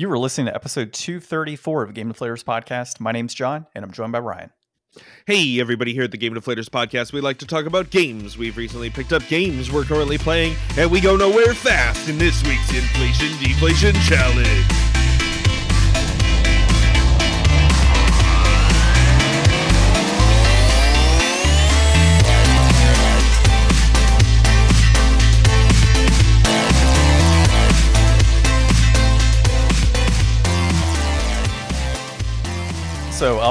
You were listening to episode 234 of Game Deflators podcast. My name's John, and I'm joined by Ryan. Hey, everybody, here at the Game Deflators podcast, we like to talk about games. We've recently picked up games we're currently playing, and we go nowhere fast in this week's Inflation Deflation Challenge.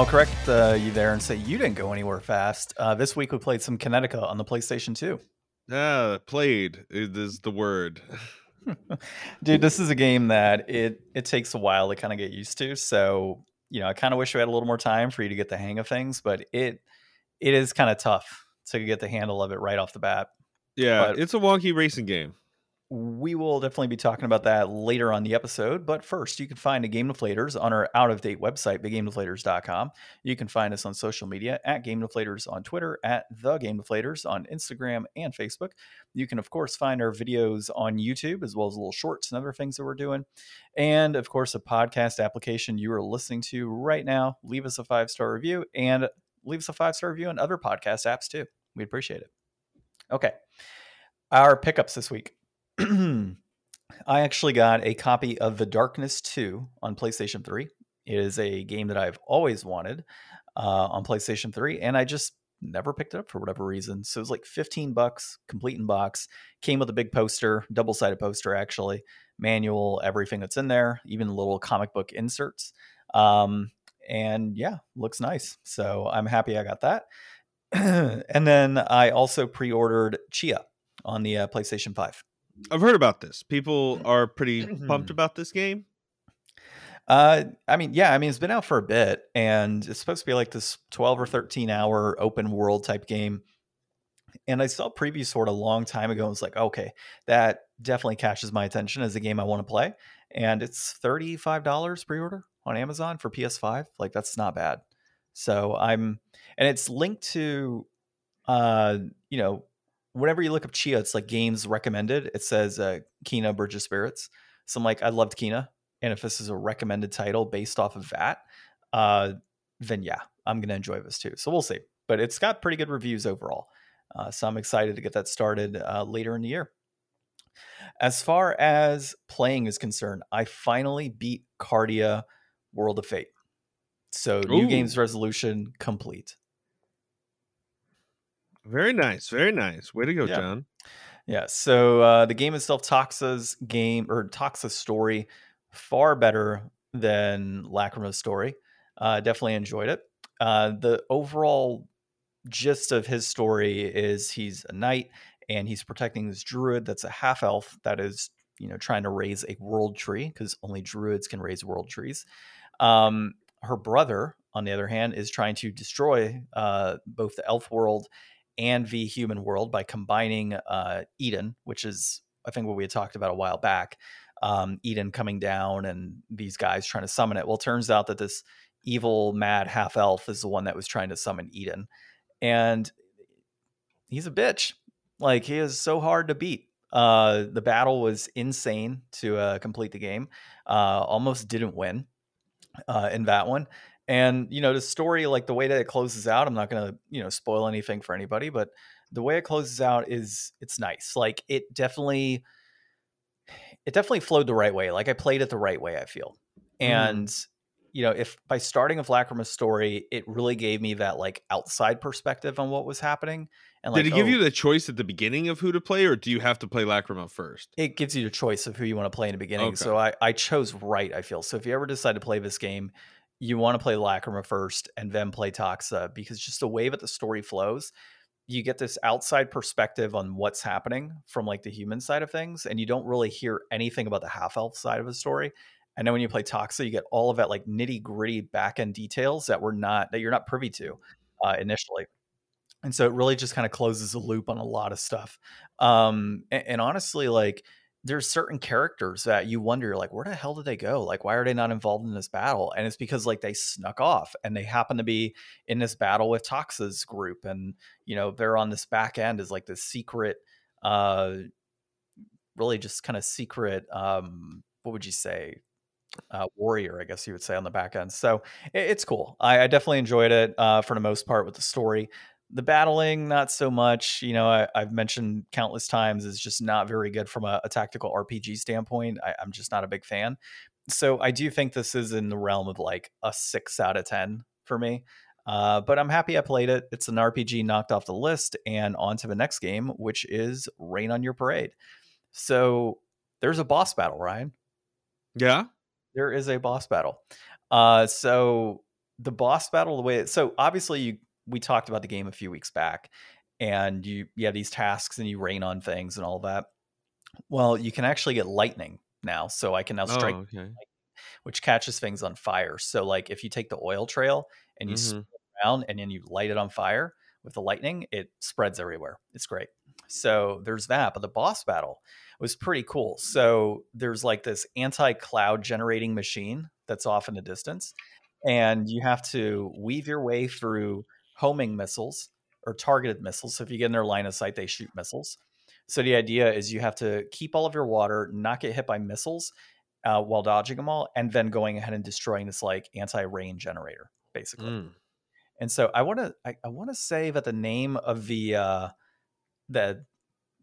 I'll correct uh, you there and say you didn't go anywhere fast. Uh, this week we played some Kinetica on the PlayStation 2. Yeah, played is the word. Dude, this is a game that it it takes a while to kind of get used to. So, you know, I kind of wish we had a little more time for you to get the hang of things, but it it is kind of tough to get the handle of it right off the bat. Yeah, But- it's a wonky racing game. We will definitely be talking about that later on the episode. But first, you can find the Game Deflators on our out of date website, TheGameDeflators.com. You can find us on social media at Game Deflators on Twitter, at The Game Deflators on Instagram and Facebook. You can, of course, find our videos on YouTube as well as little shorts and other things that we're doing. And, of course, a podcast application you are listening to right now. Leave us a five star review and leave us a five star review on other podcast apps too. We'd appreciate it. Okay. Our pickups this week. I actually got a copy of The Darkness 2 on PlayStation 3. It is a game that I've always wanted uh, on PlayStation 3, and I just never picked it up for whatever reason. So it was like 15 bucks, complete in box. Came with a big poster, double sided poster, actually, manual, everything that's in there, even little comic book inserts. Um, and yeah, looks nice. So I'm happy I got that. and then I also pre ordered Tchia on the uh, PlayStation 5. I've heard about this. People are pretty pumped about this game. Uh, I mean, yeah, I mean, it's been out for a bit, and it's supposed to be like this twelve or thirteen hour open world type game. And I saw previews for it a long time ago. and was like, okay, that definitely catches my attention as a game I want to play. And it's thirty five dollars pre order on Amazon for PS5. Like that's not bad. So I'm, and it's linked to, uh, you know, whenever you look up Tchia, it's like games recommended. It says uh, Kena Bridge of Spirits. So I'm like, I loved Kena and if this is a recommended title based off of that, uh, then yeah, I'm gonna enjoy this too. So we'll see. But it's got pretty good reviews overall, uh, so I'm excited to get that started uh, later in the year. As far as playing is concerned, I finally beat Cardia World of Fate. So new games resolution complete. Very nice. Very nice. Way to go, Yeah. John. Yeah. So uh, the game itself, Toxa's game or Toxa's story, far better than Lacrima's story. Uh, definitely enjoyed it. Uh, the overall gist of his story is he's a knight and he's protecting this druid that's a half elf that is you know trying to raise a world tree because only druids can raise world trees. Um, her brother, on the other hand, is trying to destroy uh, both the elf world and the human world by combining uh, Eden, which is I think what we had talked about a while back. Um, Eden coming down and these guys trying to summon it. Well, it turns out that this evil, mad half elf is the one that was trying to summon Eden, and he's a bitch. Like he is so hard to beat. Uh, the battle was insane to uh, complete the game. Uh, almost didn't win uh, in that one. And you know the story, like the way that it closes out. I'm not gonna you know spoil anything for anybody, but the way it closes out is it's nice. Like it definitely, it definitely flowed the right way. Like I played it the right way. I feel, mm-hmm. and you know if by starting with Lacrima's story, it really gave me that like outside perspective on what was happening. And like, Did it give oh, you the choice at the beginning of who to play, or do you have to play Lacrima first? it gives you the choice of who you want to play in the beginning. So I, I chose right, I feel. So if you ever decide to play this game, you want to play Lacrima first and then play Toxa because just the way that the story flows, you get this outside perspective on what's happening from like the human side of things, and you don't really hear anything about the half elf side of the story. And then when you play Toxa, you get all of that like nitty gritty back end details that we're not that you're not privy to uh, initially. And so it really just kind of closes the loop on a lot of stuff. Um, and, and honestly, like there's certain characters that you wonder like where the hell did they go like why are they not involved in this battle and it's because like they snuck off and they happen to be in this battle with toxa's group and you know they're on this back end as like this secret uh really just kind of secret um what would you say uh, warrior, I guess you would say, on the back end. So it, it's cool. I, I, definitely enjoyed it uh, for the most part with the story. The battling, not so much. You know, I, have mentioned countless times, is just not very good from a, a tactical RPG standpoint. I, I'm just not a big fan. So I do think this is in the realm of like a six out of 10 for me. Uh, but I'm happy I played it. It's an RPG knocked off the list and on to the next game, which is Rain on Your Parade. So there's a boss battle, Ryan. Yeah. There is a boss battle. Uh, so the boss battle, the way it, so obviously you we talked about the game a few weeks back, and you you have these tasks and you rain on things and all that. Well, you can actually get lightning now, so I can now strike, oh, okay. which catches things on fire. So like if you take the oil trail and you mm-hmm. around and then you light it on fire with the lightning, it spreads everywhere. It's great. So there's that. But the boss battle was pretty cool. So there's like this anti cloud generating machine that's off in the distance. And you have to weave your way through homing missiles or targeted missiles. So if you get in their line of sight, they shoot missiles. So the idea is you have to keep all of your water, not get hit by missiles uh, while dodging them all, and then going ahead and destroying this like anti rain generator, basically. Mm. And so I want to I, I want to say that the name of the uh, the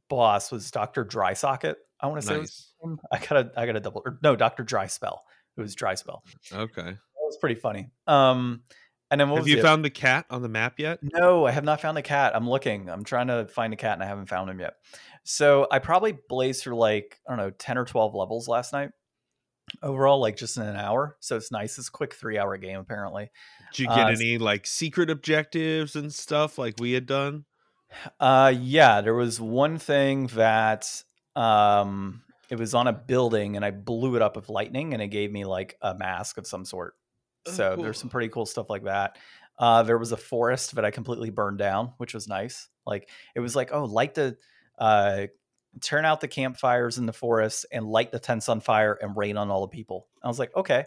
boss was Doctor Dry Socket. I want to say nice. I gotta I gotta double or no Doctor Dry Spell. It was Dry Spell. Okay, that was pretty funny. Um, and then have you found the cat on the map yet? No, I have not found the cat. I'm looking. I'm trying to find a cat and I haven't found him yet. So I probably blazed through like I don't know ten or twelve levels last night. Overall, like just in an hour. So it's nice. It's a quick three hour game apparently. Did you get uh, any like secret objectives and stuff like we had done? Uh, yeah, there was one thing that um, it was on a building, and I blew it up with lightning, and it gave me like a mask of some sort. Oh, so cool. there's some pretty cool stuff like that. Uh, there was a forest that I completely burned down, which was nice. Like it was like, oh, light the, uh, turn out the campfires in the forest and light the tents on fire and rain on all the people. I was like, okay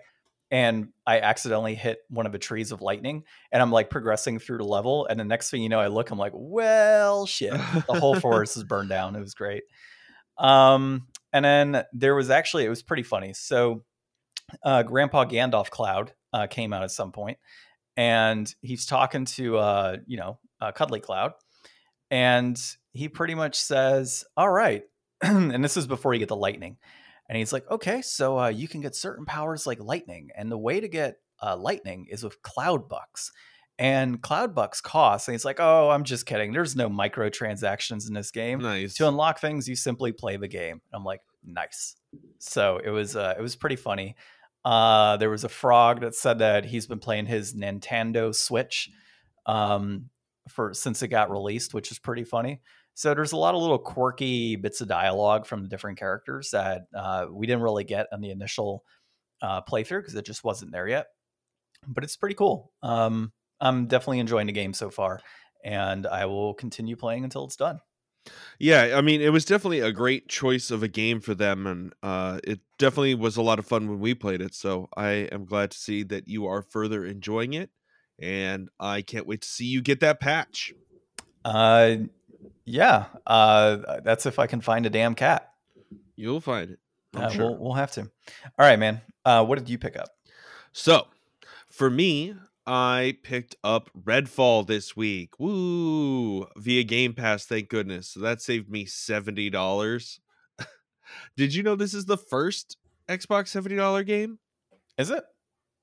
and I accidentally hit one of the trees of lightning and I'm like progressing through the level and the next thing you know I look I'm like well shit the whole forest is burned down it was great um and then there was actually it was pretty funny so uh grandpa Gandalf Cloud uh, came out at some point and he's talking to uh you know uh, Cuddly Cloud and he pretty much says all right and this is before you get the lightning and he's like, okay, so uh, you can get certain powers like lightning. And the way to get uh, lightning is with cloud bucks. And cloud bucks cost. And he's like, oh, I'm just kidding. There's no microtransactions in this game. Nice. To unlock things, you simply play the game. And I'm like, nice. So it was uh, it was pretty funny. Uh, there was a frog that said that he's been playing his Nintendo Switch um, for since it got released, which is pretty funny. So there's a lot of little quirky bits of dialogue from the different characters that uh, we didn't really get on the initial uh, playthrough because it just wasn't there yet. But it's pretty cool. Um, I'm definitely enjoying the game so far, and I will continue playing until it's done. Yeah, I mean, it was definitely a great choice of a game for them, and uh, it definitely was a lot of fun when we played it. So I am glad to see that you are further enjoying it, and I can't wait to see you get that patch. Uh, yeah, uh, that's if I can find a damn cat. You'll find it. Uh, sure. we'll, we'll have to. All right, man. Uh, what did you pick up? So, for me, I picked up Redfall this week. Woo! Via Game Pass, thank goodness. So that saved me seventy dollars. Did you know this is the first Xbox seventy dollar game? Is it?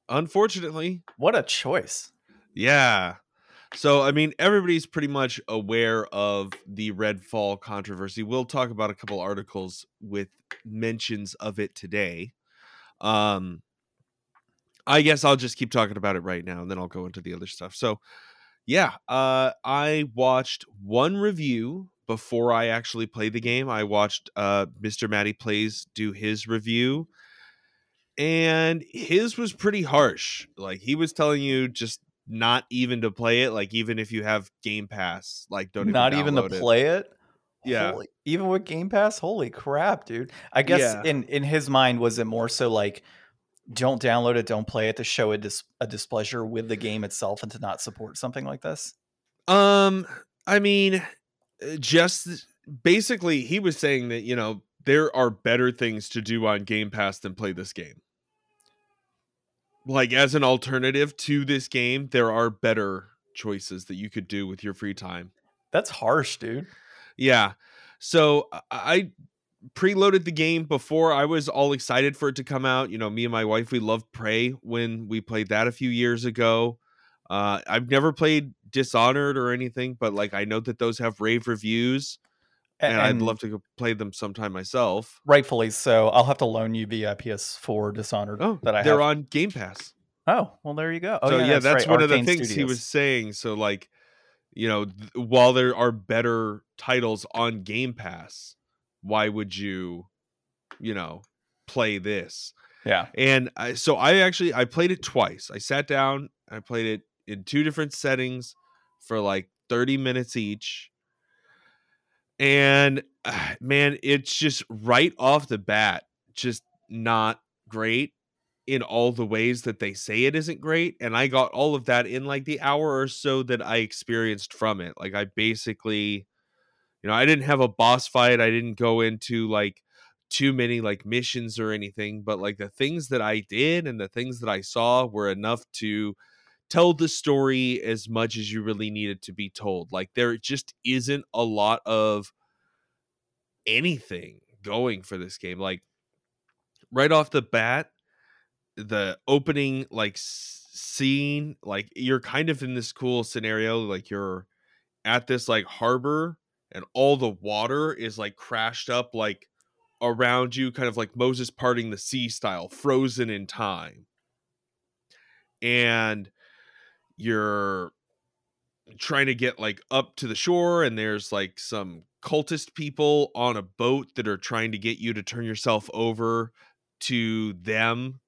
Unfortunately. What a choice. Yeah. So, I mean, everybody's pretty much aware of the Redfall controversy. We'll talk about a couple articles with mentions of it today. Um, I guess I'll just keep talking about it right now and then I'll go into the other stuff. So, yeah, uh, I watched one review before I actually played the game. I watched uh, Mr. Matty Plays do his review, and his was pretty harsh. Like, he was telling you just not even to play it like even if you have game pass like don't not even, even to play it, yeah holy, even with game pass holy crap dude i guess yeah. in in his mind was it more so like don't download it don't play it to show a, dis- a displeasure with the game itself and to not support something like this um i mean uh, just basically he was saying that you know there are better things to do on game pass than play this game like as an alternative to this game, there are better choices that you could do with your free time. That's harsh, dude. Yeah. So I preloaded the game before I was all excited for it to come out. You know, me and my wife, we loved Prey when we played that a few years ago. Uh, I've never played Dishonored or anything, but like I know that those have rave reviews, and, and I'd love to play them sometime myself. Rightfully so. I'll have to loan you the uh, PS4 Dishonored oh, that I they're have. on Game Pass. Oh, well, there you go. Oh, so yeah, yeah, that's, that's right. one of the Arkane things he was saying. So like, you know, th- while there are better titles on Game Pass, why would you, you know, play this? Yeah. And I, so I actually I played it twice. I sat down, I played it in two different settings for like 30 minutes each. And uh, man, it's just right off the bat just not great in all the ways that they say it isn't great and I got all of that in like the hour or so that I experienced from it. Like I basically you know, I didn't have a boss fight. I didn't go into like too many like missions or anything, but like the things that I did and the things that I saw were enough to tell the story as much as you really needed to be told. Like there just isn't a lot of anything going for this game. Like right off the bat, the opening like scene, like you're kind of in this cool scenario, like you're at this like harbor and all the water is like crashed up like around you kind of like Moses parting the sea style frozen in time. And you're trying to get like up to the shore and there's like some cultist people on a boat that are trying to get you to turn yourself over to them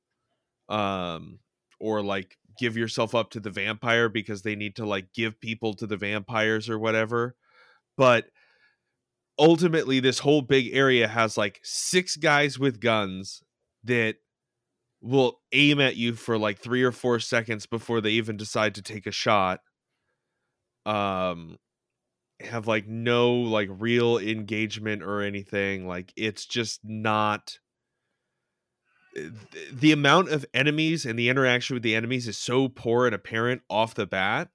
um or like give yourself up to the vampire because they need to like give people to the vampires or whatever but ultimately this whole big area has like six guys with guns that will aim at you for like 3 or 4 seconds before they even decide to take a shot um have like no like real engagement or anything like it's just not the amount of enemies and the interaction with the enemies is so poor and apparent off the bat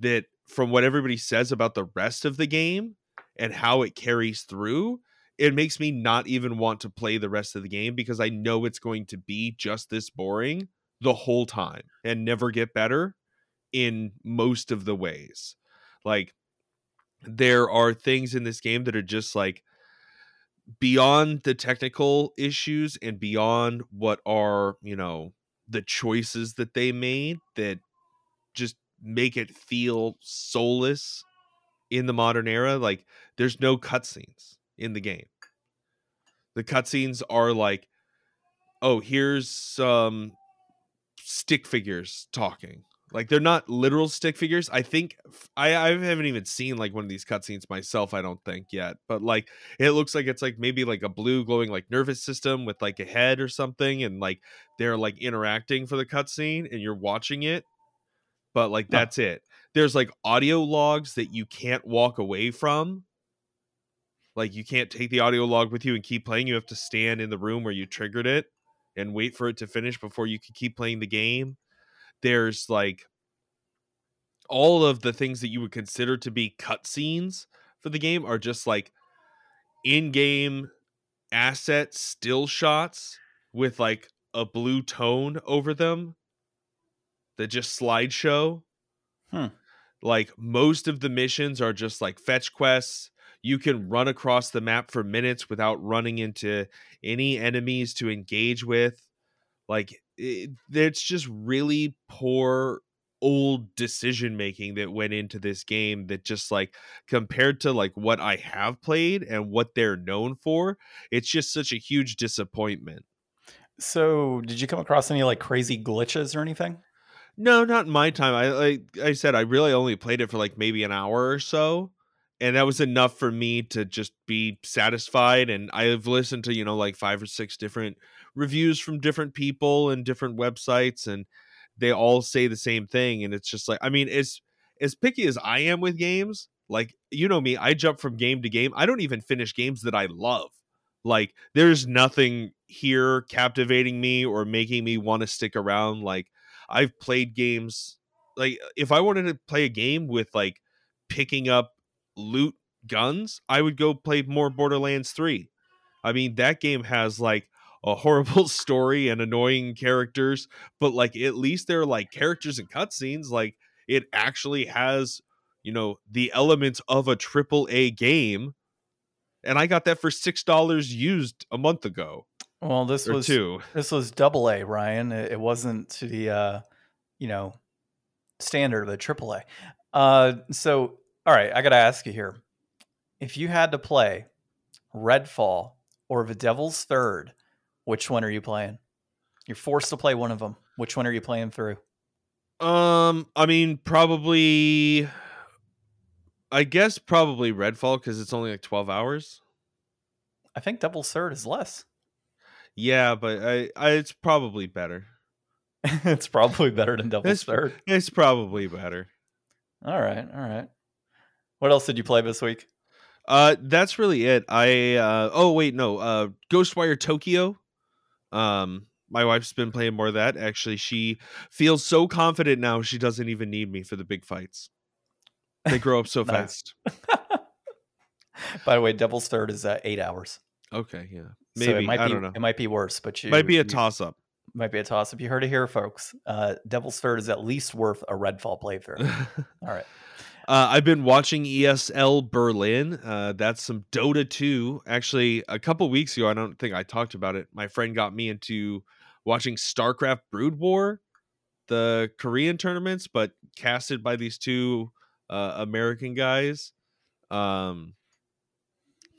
that from what everybody says about the rest of the game and how it carries through it makes me not even want to play the rest of the game because i know it's going to be just this boring the whole time and never get better in most of the ways. Like there are things in this game that are just like beyond the technical issues and beyond what are you know the choices that they made that just make it feel soulless in the modern era like there's no cutscenes in the game the cutscenes are like oh here's some stick figures talking like they're not literal stick figures. I think I, I haven't even seen like one of these cutscenes myself. I don't think yet, but like it looks like it's like maybe like a blue glowing like nervous system with like a head or something, and like they're like interacting for the cutscene, and you're watching it. But like Huh. that's it. There's like audio logs that you can't walk away from. Like you can't take the audio log with you and keep playing. You have to stand in the room where you triggered it and wait for it to finish before you can keep playing the game there's like all of the things that you would consider to be cutscenes for the game are just like in-game asset still shots with like a blue tone over them that just slideshow. Hmm. Like most of the missions are just like fetch quests. You can run across the map for minutes without running into any enemies to engage with. Like it, it's just really poor old decision making that went into this game that just like compared to like what I have played and what they're known for, it's just such a huge disappointment. So, did you come across any like crazy glitches or anything? No, not in my time. I like I said, I really only played it for like maybe an hour or so. And that was enough for me to just be satisfied. And I've listened to, you know, like five or six different reviews from different people and different websites, and they all say the same thing. And it's just like, I mean, as as picky as I am with games, like you know me, I jump from game to game. I don't even finish games that I love. Like there's nothing here captivating me or making me want to stick around. Like I've played games like uh, if I wanted to play a game with like picking up loot guns, I would go play more Borderlands 3. I mean, that game has like a horrible story and annoying characters, but like at least they're like characters and cutscenes. Like it actually has, you know, the elements of a triple A game. And I got that for six dollars used a month ago. Well, this was two. This was double A, Ryan. It, it wasn't to the uh, you know, standard of the triple A. Uh, so all right, I got to ask you here: if you had to play Redfall or The Devil's Third, which one are you playing? You're forced to play one of them. Which one are you playing through? Um, I mean, probably. I guess probably Redfall because it's only like twelve hours. I think Devil's Third is less. Yeah, but I, I it's probably better. it's probably better than Devil's It's, Third. it's probably better. All right, all right. What else did you play this week? Uh, that's really it. I uh, oh wait, no. Uh, Ghostwire Tokyo. Um, my wife's been playing more of that. Actually, she feels so confident now she doesn't even need me for the big fights. They grow up so fast. By the way, Devil's Third is uh, eight hours. Okay, yeah, so maybe it might I be, don't know. It might be worse, but you Might be a toss up. Might be a toss. If you heard it here, folks, uh, Devil's Third is at least worth a Redfall playthrough. All right. Uh, I've been watching ESL Berlin. Uh, that's some Dota 2. Actually, a couple weeks ago, I don't think I talked about it. My friend got me into watching StarCraft Brood War, the Korean tournaments, but casted by these two uh, American guys. Um,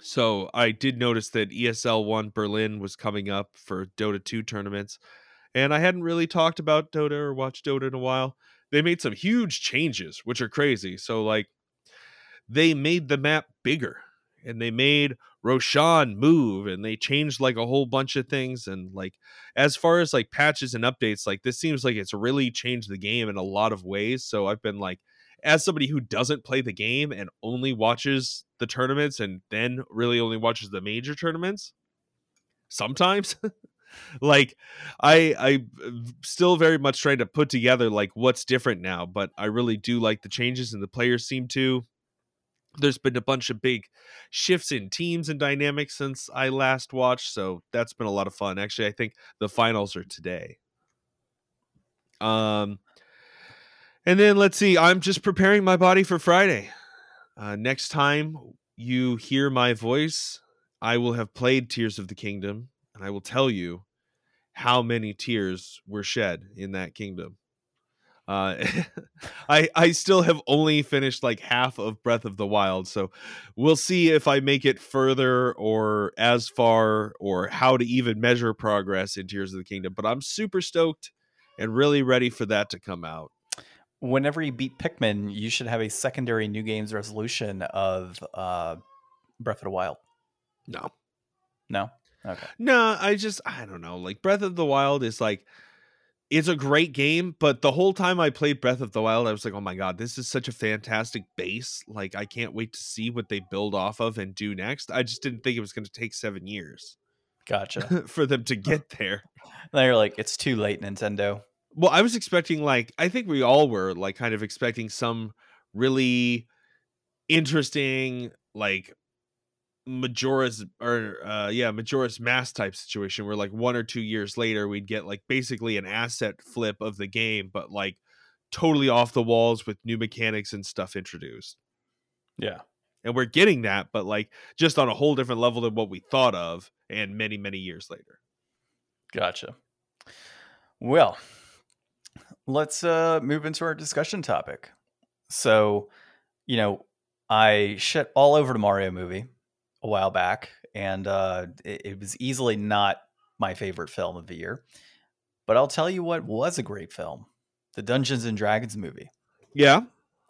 so I did notice that ESL 1 Berlin was coming up for Dota 2 tournaments. And I hadn't really talked about Dota or watched Dota in a while they made some huge changes, which are crazy. So like they made the map bigger and they made Roshan move and they changed like a whole bunch of things and like as far as like patches and updates like this seems like it's really changed the game in a lot of ways so I've been like as somebody who doesn't play the game and only watches the tournaments and then really only watches the major tournaments sometimes like i i still very much trying to put together like what's different now but i really do like the changes and the players seem to. There's been a bunch of big shifts in teams and dynamics since i last watched so that's been a lot of fun. Actually i think the finals are today. Um and then let's see i'm just preparing my body for friday uh next time you hear my voice i will have played tears of the kingdom and I will tell you how many tears were shed in that kingdom. Uh, I I still have only finished like half of Breath of the Wild, so we'll see if I make it further or as far or how to even measure progress in Tears of the Kingdom. But I'm super stoked and really ready for that to come out. Whenever you beat Pikmin, you should have a secondary new games resolution of uh, Breath of the Wild. No, No. Okay. No, I just I don't know. Like Breath of the Wild is like it's a great game, but the whole time I played Breath of the Wild, I was like, "Oh my god, this is such a fantastic base. Like I can't wait to see what they build off of and do next." I just didn't think it was going to take 7 years Gotcha. for them to get there. you're like, it's too late, Nintendo. Well, I was expecting like I think we all were like kind of expecting some really interesting like Majora's or uh yeah, Majora's Mask type situation where like one or two years later we'd get like basically an asset flip of the game, but like totally off the walls with new mechanics and stuff introduced. Yeah. And we're getting that, but like just on a whole different level than what we thought of and many, many years later. Gotcha. Well, let's uh, move into our discussion topic. So, you know, I shit all over the Mario movie a while back, and uh, it, it was easily not my favorite film of the year. But I'll tell you what was a great film the Dungeons and Dragons movie. Yeah.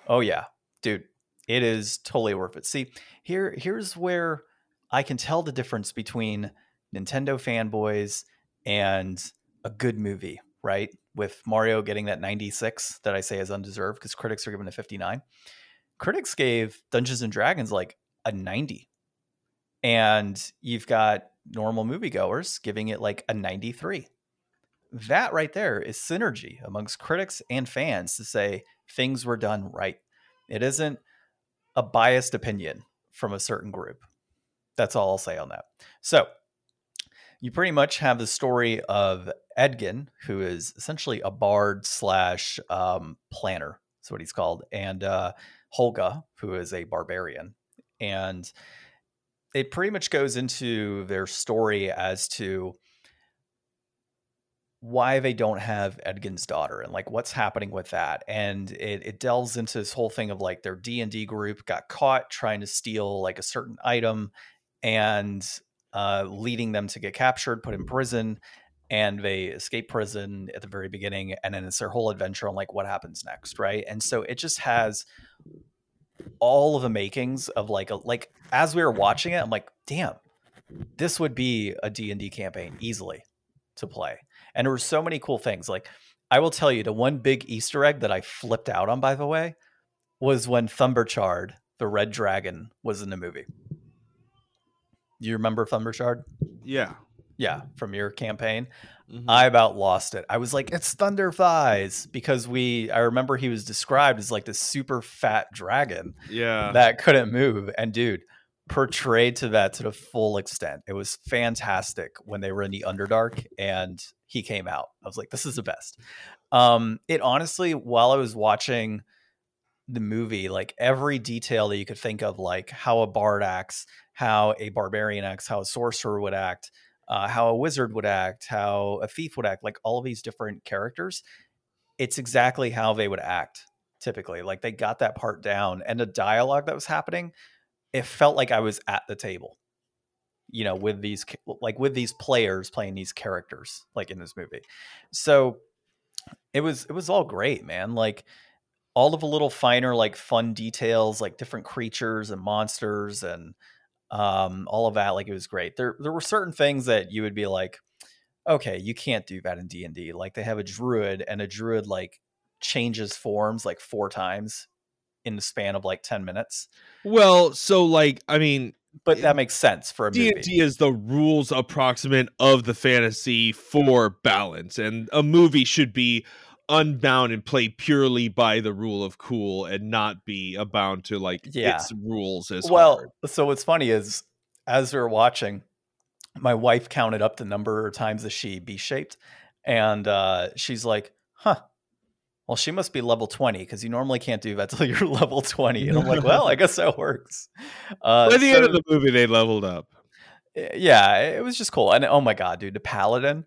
Oh yeah, dude, it is totally worth it. See, here here's where I can tell the difference between Nintendo fanboys and a good movie, right? With Mario getting that 96 that I say is undeserved because critics are giving it 59. Critics gave Dungeons and Dragons like a 90. And you've got normal moviegoers, giving it like a 93. That right there is synergy amongst critics and fans to say things were done right. It isn't a biased opinion from a certain group. That's all I'll say on that. So, you pretty much have the story of Edgin, who is essentially a bard slash um, planner. That's what he's called, and uh, Holga, who is a barbarian, and it pretty much goes into their story as to why they don't have Edgin's daughter and like what's happening with that. And it, it delves into this whole thing of like their D and D group got caught trying to steal like a certain item and uh, leading them to get captured, put in prison, and they escape prison at the very beginning, and then it's their whole adventure on like what happens next, right? And so it just has all of the makings of like a like as we were watching it, I'm like, damn, this would be a D and D campaign easily to play. And there were so many cool things. Like I will tell you, the one big Easter egg that I flipped out on, by the way, was when Themberchaud, the red dragon, was in the movie. You remember Themberchaud? Yeah. Yeah, from your campaign. Mhm. I about lost it. I was like, it's Thunder Thighs because we I remember he was described as like this super fat dragon yeah. that couldn't move. And dude, portrayed to that to the full extent. It was fantastic when they were in the Underdark and he came out. I was like, this is the best. Um, it honestly, while I was watching the movie, like every detail that you could think of, like how a bard acts, how a barbarian acts, how a sorcerer would act, uh, how a wizard would act, how a thief would act, like all of these different characters, it's exactly how they would act typically. Like they got that part down, and the dialogue that was happening, it felt like I was at the table, you know, with these like with these players playing these characters, like in this movie. So it was it was all great, man. Like all of the little finer like fun details, like different creatures and monsters and um all of that like it was great. There there were certain things that you would be like okay you can't do that in d&d like they have a druid and a druid like changes forms like four times in the span of like 10 minutes. Well, so like I mean, but that makes sense for a D movie. And D is the rules approximate of the fantasy for balance, and a movie should be unbound and play purely by the rule of cool and not be bound to like Yeah. its rules as well hard. so what's funny is as we are watching my wife counted up the number of times that she b-shaped and uh she's like huh well she must be level 20 because you normally can't do that till you're level 20 and i'm like well i guess that works uh By the end of the movie, they leveled up. yeah it was just cool and oh my god dude the paladin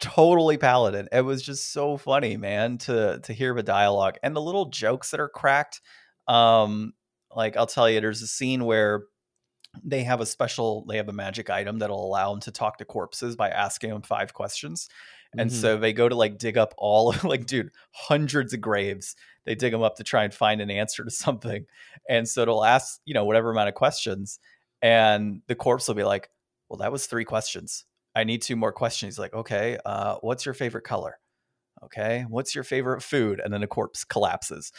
totally paladin it was just so funny man to to hear the dialogue and the little jokes that are cracked um like i'll tell you there's a scene where they have a special they have a magic item that'll allow them to talk to corpses by asking them five questions and Mhm. so they go to like dig up all of like dude hundreds of graves they dig them up to try and find an answer to something and so it'll ask you know whatever amount of questions and the corpse will be like well that was three questions i need two more questions he's like okay uh, what's your favorite color okay what's your favorite food and then the corpse collapses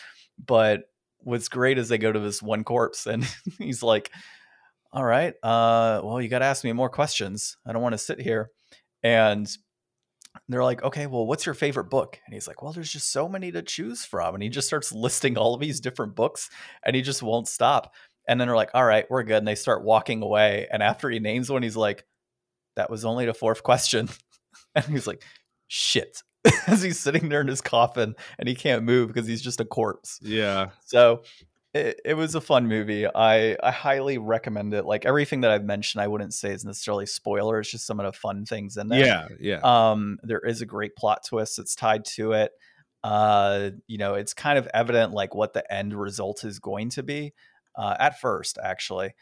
but what's great is they go to this one corpse and he's like all right uh, well you got to ask me more questions i don't want to sit here and they're like, okay, well, what's your favorite book? And he's like, well, there's just so many to choose from. And he just starts listing all of these different books and he just won't stop. And then they're like, all right, we're good. And they start walking away. And after he names one, he's like, that was only the fourth question. And he's like, shit. As he's sitting there in his coffin and he can't move because he's just a corpse. Yeah. So it, it was a fun movie. I, I highly recommend it. Like everything that I've mentioned, I wouldn't say is necessarily spoiler. It's just some of the fun things in there Yeah. Yeah. um there is a great plot twist that's tied to it uh you know it's kind of evident like what the end result is going to be uh at first actually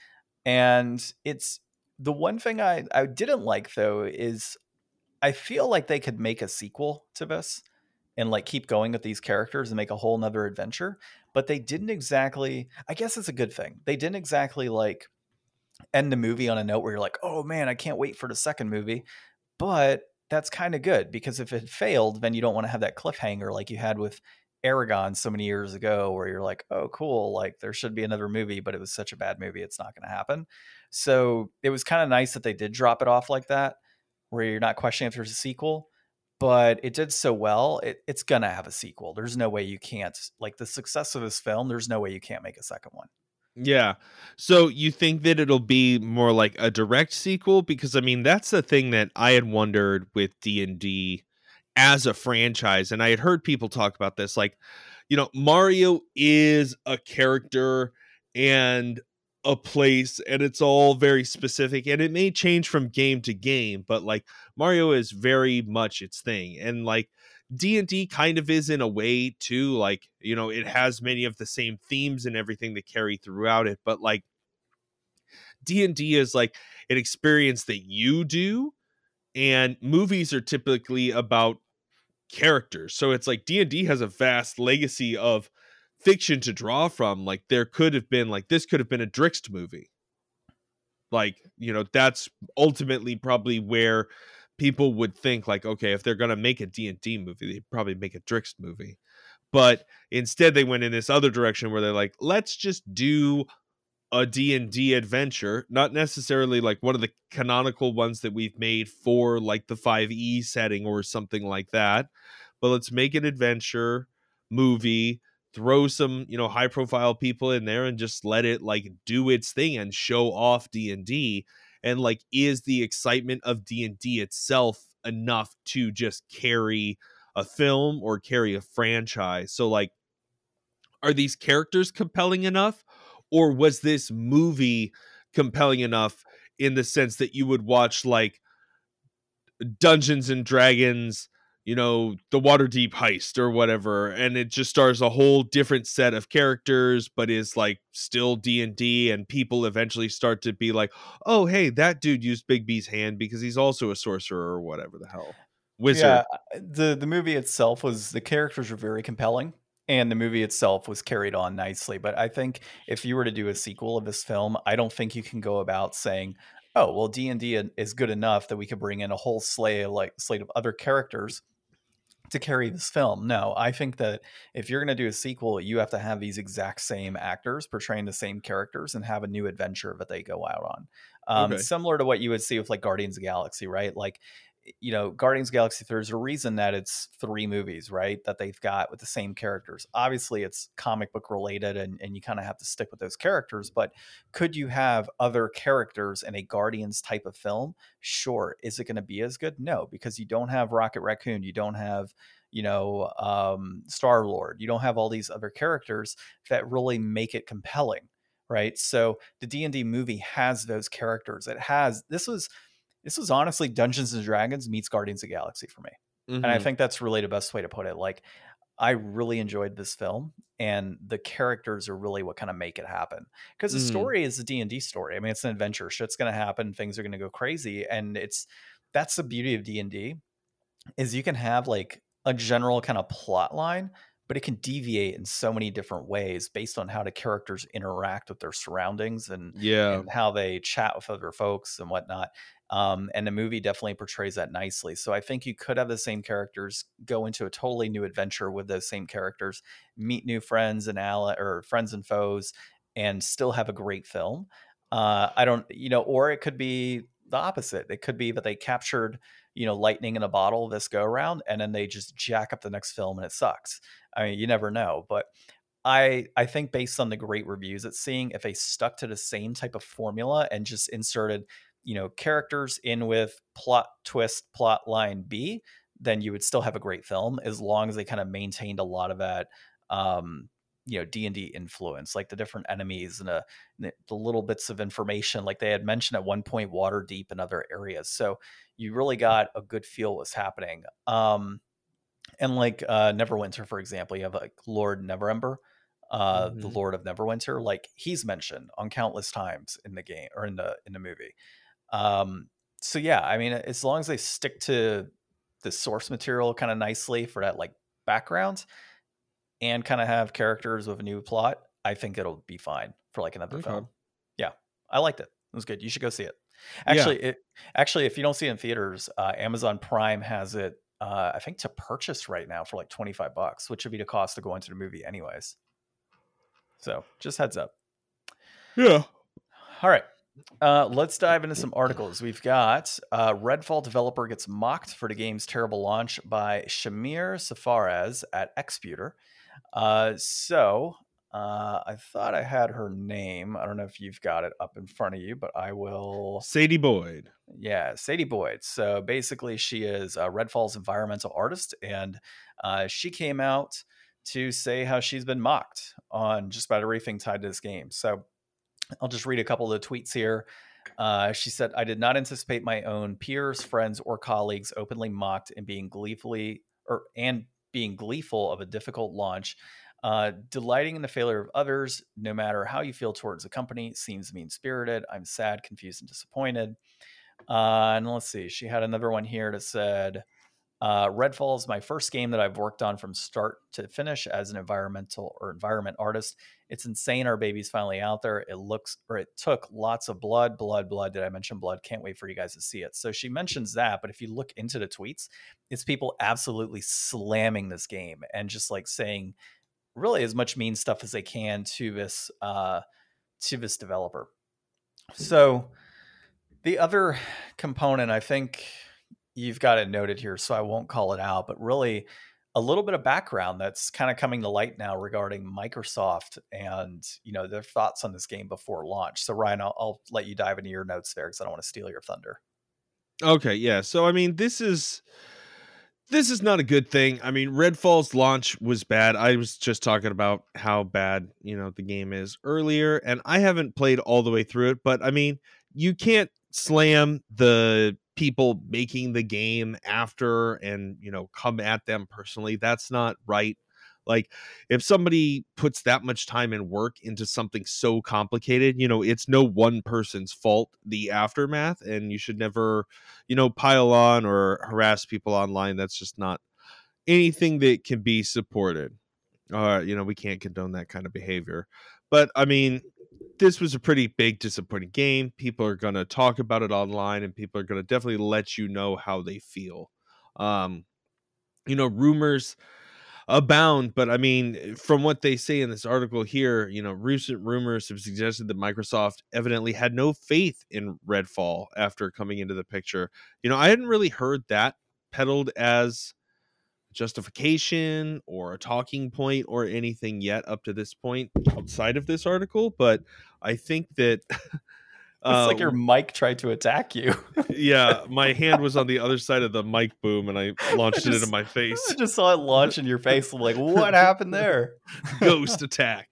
and it's the one thing i i didn't like though is i feel like they could make a sequel to this and like keep going with these characters and make a whole nother adventure but they didn't exactly i guess it's a good thing they didn't exactly like end the movie on a note where you're like oh man i can't wait for the second movie but that's kind of good because if it failed then you don't want to have that cliffhanger like you had with Eragon so many years ago, where you're like, oh, cool, like there should be another movie, but it was such a bad movie, it's not going to happen. So it was kind of nice that they did drop it off like that, where you're not questioning if there's a sequel. But it did so well, it, it's gonna have a sequel. There's no way you can't like the success of this film. There's no way you can't make a second one. Yeah. So you think that it'll be more like a direct sequel because I mean that's the thing that I had wondered with D&D as a franchise and I had heard people talk about this like you know Mario is a character and a place and it's all very specific and it may change from game to game but like Mario is very much its thing and like D&D kind of is in a way too like you know it has many of the same themes and everything that carry throughout it but like D&D is like an experience that you do and movies are typically about characters. So it's like D&D has a vast legacy of fiction to draw from like there could have been like this could have been a Drizzt movie. Like you know that's ultimately probably where people would think like okay if they're going to make a D&D movie they'd probably make a Drizzt movie. But instead they went in this other direction where they're like let's just do a D&D adventure not necessarily like one of the canonical ones that we've made for like the 5e setting or something like that but let's make an adventure movie throw some you know high profile people in there and just let it like do its thing and show off D&D and like is the excitement of d&d itself enough to just carry a film or carry a franchise? So like are these characters compelling enough or was this movie compelling enough in the sense that you would watch like dungeons and dragons you know the Waterdeep heist or whatever and it just stars a whole different set of characters but is like still d&d and people eventually start to be like oh hey that dude used Bigby's hand because he's also a sorcerer or whatever the hell. Wizard. yeah, the the movie itself was the characters were very compelling and the movie itself was carried on nicely but i think if you were to do a sequel of this film i don't think you can go about saying oh well d&d is good enough that we could bring in a whole slate like slate of other characters to carry this film. No, I think that if you're going to do a sequel, you have to have these exact same actors portraying the same characters and have a new adventure that they go out on. Um, okay. Similar to what you would see with like Guardians of Galaxy, right? Like you know, Guardians Galaxy, there's a reason that it's three movies, right? That they've got with the same characters. Obviously, it's comic book related and, and you kind of have to stick with those characters. But could you have other characters in a Guardians type of film? Sure. Is it going to be as good? No, because you don't have Rocket Raccoon. You don't have, you know, um, Star Lord. You don't have all these other characters that really make it compelling, right? So the D&D movie has those characters. It has, this was, this was honestly Dungeons and Dragons meets Guardians of Galaxy for me. Mm-hmm. And I mm-hmm. think that's really the best way to put it. Like, I really enjoyed this film, and the characters are really what kind of make it happen. Because the mm. story is a D and D story. I mean, it's an adventure. Shit's going to happen. Things are going to go crazy, and it's that's the beauty of D and D is you can have like a general kind of plot line, but it can deviate in so many different ways based on how the characters interact with their surroundings and yeah and how they chat with other folks and whatnot um, and the movie definitely portrays that nicely. So I think you could have the same characters go into a totally new adventure with those same characters, meet new friends and ally or friends and foes, and still have a great film. Uh, I don't, you know, or it could be the opposite. It could be that they captured, you know, lightning in a bottle this go around, and then they just jack up the next film and it sucks. I mean, you never know, but. I I think based on the great reviews it's seeing, if they stuck to the same type of formula and just inserted you know characters in with plot twist plot line b then you would still have a great film as long as they kind of maintained a lot of that um you know d&d influence like the different enemies and, uh, the little bits of information like they had mentioned at one point Waterdeep and other areas so you really got a good feel what's happening um and like uh neverwinter for example you have like lord neverember uh mm-hmm. the lord of neverwinter like he's mentioned on countless times in the game or in the in the movie um, so yeah, I mean, as long as they stick to the source material kind of nicely for that like background and kind of have characters with a new plot, I think it'll be fine for like another okay. film. Yeah, I liked it. It was good. You should go see it. Actually, yeah. it actually if you don't see it in theaters, uh, Amazon Prime has it uh, I think to purchase right now for like 25 bucks, which would be the cost to go into the movie anyways. So just heads up. Yeah. All right. Uh, let's dive into some articles. We've got uh, Redfall developer gets mocked for the game's terrible launch by Shamir Safaraz at Xputer. Uh, so uh, I thought I had her name. I don't know if you've got it up in front of you, but I will. Sadie Boyd. Yeah, Sadie Boyd. So basically, she is a Redfall's environmental artist, and uh, she came out to say how she's been mocked on just about everything tied to this game. So I'll just read a couple of the tweets here. Uh, she said, I did not anticipate my own peers, friends, or colleagues openly mocked and being gleefully or and being gleeful of a difficult launch. Uh, delighting in the failure of others, no matter how you feel towards the company, seems mean spirited. I'm sad, confused, and disappointed. Uh, and let's see, she had another one here that said, uh, Redfall is my first game that I've worked on from start to finish as an environmental or environment artist. It's insane our baby's finally out there. It looks or it took lots of blood, blood, blood. Did I mention blood? Can't wait for you guys to see it. So she mentions that, but if you look into the tweets, it's people absolutely slamming this game and just like saying really as much mean stuff as they can to this uh to this developer. So the other component I think you've got it noted here, so I won't call it out, but really a little bit of background that's kind of coming to light now regarding Microsoft and you know their thoughts on this game before launch. So Ryan, I'll, I'll let you dive into your notes there because I don't want to steal your thunder. Okay, yeah. So I mean, this is this is not a good thing. I mean, Redfall's launch was bad. I was just talking about how bad you know the game is earlier, and I haven't played all the way through it. But I mean, you can't slam the people making the game after and you know come at them personally that's not right. Like if somebody puts that much time and work into something so complicated you know it's no one person's fault the aftermath and you should never you know pile on or harass people online that's just not anything that can be supported. Uh you know we can't condone that kind of behavior. But i mean this was a pretty big disappointing game. People are going to talk about it online and people are going to definitely let you know how they feel. Um, you know, rumors abound, but I mean, from what they say in this article here, you know, recent rumors have suggested that Microsoft evidently had no faith in Redfall after coming into the picture. You know, I hadn't really heard that peddled as justification or a talking point or anything yet up to this point outside of this article, but I think that It's like your um, mic tried to attack you. yeah, my hand was on the other side of the mic boom and I launched I just, it into my face. I just saw it launch in your face. I'm like, what happened there? Ghost attack.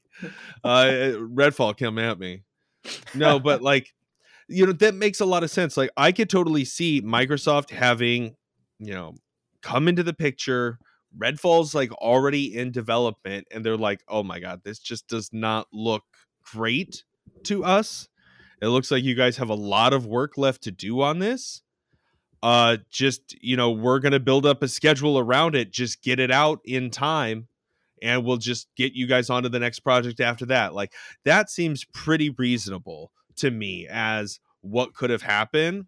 Uh, Redfall come at me. No, but like, you know, that makes a lot of sense. Like, I could totally see Microsoft having, you know, come into the picture. Redfall's like already in development, and they're like, oh my God, this just does not look great to us. It looks like you guys have a lot of work left to do on this. Uh, just you know, we're gonna build up a schedule around it. Just get it out in time, and we'll just get you guys onto the next project after that. Like that seems pretty reasonable to me as what could have happened.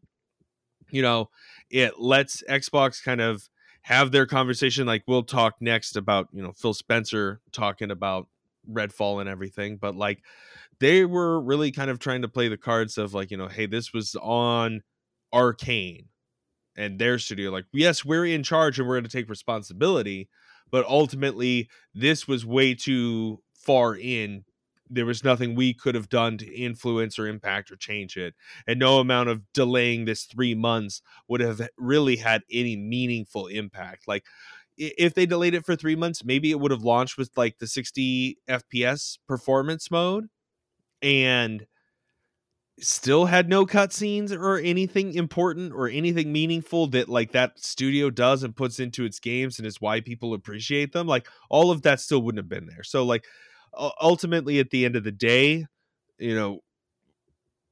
You know, it lets Xbox kind of have their conversation. Like we'll talk next about you know Phil Spencer talking about Redfall and everything, but like they were really kind of trying to play the cards of like you know hey this was on Arkane and their studio like yes we're in charge and we're going to take responsibility but ultimately this was way too far in there was nothing we could have done to influence or impact or change it and no amount of delaying this 3 months would have really had any meaningful impact like if they delayed it for 3 months maybe it would have launched with like the 60 fps performance mode and still had no cutscenes or anything important or anything meaningful that like that studio does and puts into its games and is why people appreciate them like all of that still wouldn't have been there. So like ultimately at the end of the day you know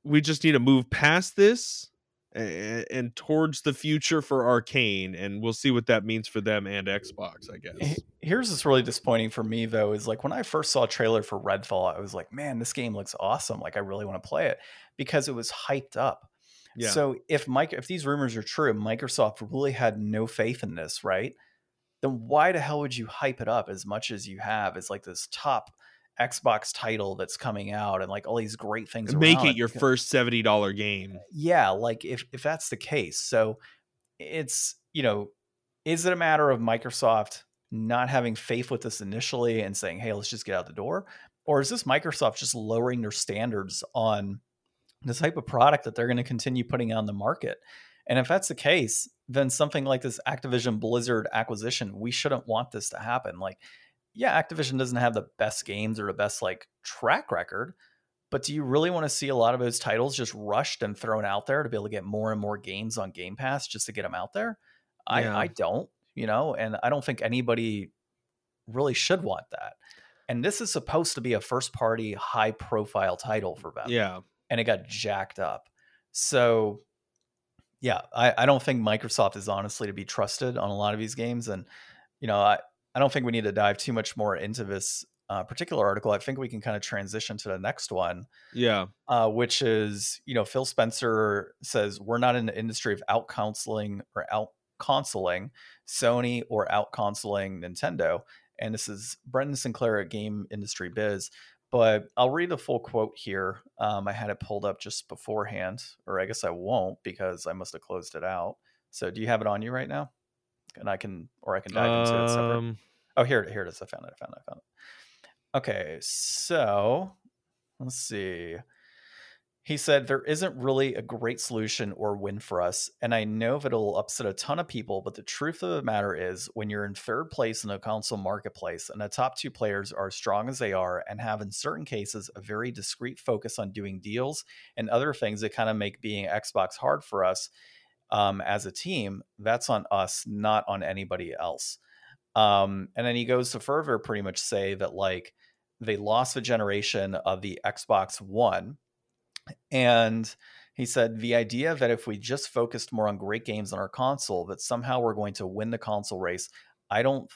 we just need to move past this and, and, towards the future for Arkane, and we'll see what that means for them and xbox i guess here's what's really disappointing for me though is like when i first saw a trailer for redfall i was like man this game looks awesome like i really want to play it because it was hyped up Yeah. So if Mike, if these rumors are true, Microsoft really had no faith in this, right? Then why the hell would you hype it up as much as you have? It's like this top Xbox title that's coming out and like all these great things. Make it your first seventy dollar game. Yeah, like if if that's the case, so it's you know, is it a matter of Microsoft not having faith with this initially and saying, "Hey, let's just get out the door," or is this Microsoft just lowering their standards on the type of product that they're going to continue putting on the market? And if that's the case, then something like this Activision Blizzard acquisition, we shouldn't want this to happen. Like yeah, Activision doesn't have the best games or the best like track record, but do you really want to see a lot of those titles just rushed and thrown out there to be able to get more and more games on Game Pass just to get them out there? Yeah. I, I don't, you know, and I don't think anybody really should want that. And this is supposed to be a first party, high profile title for them. Yeah. And it got jacked up. So, yeah, I, I don't think Microsoft is honestly to be trusted on a lot of these games. And, you know, I, I don't think we need to dive too much more into this uh, particular article. I think we can kind of transition to the next one. Yeah. Uh, which is, you know, Phil Spencer says we're not in the industry of out counseling or out consoling Sony or out consoling Nintendo. And this is Brendan Sinclair at Game Industry Biz. But I'll read the full quote here. Um, I had it pulled up just beforehand, or I guess I won't because I must have closed it out. So do you have it on you right now? And I can or I can dive into it separate. Um, oh, here, here it is. I found it. I found it. I found it. Okay, so let's see. He said there isn't really a great solution or win for us, and I know that it'll upset a ton of people. But the truth of the matter is, when you're in third place in the console marketplace, and the top two players are as strong as they are, and have in certain cases a very discreet focus on doing deals and other things that kind of make being Xbox hard for us, um, as a team, that's on us, not on anybody else. Um, and then he goes to further pretty much say that like they lost the generation of the Xbox One. And he said the idea that if we just focused more on great games on our console, that somehow we're going to win the console race, I don't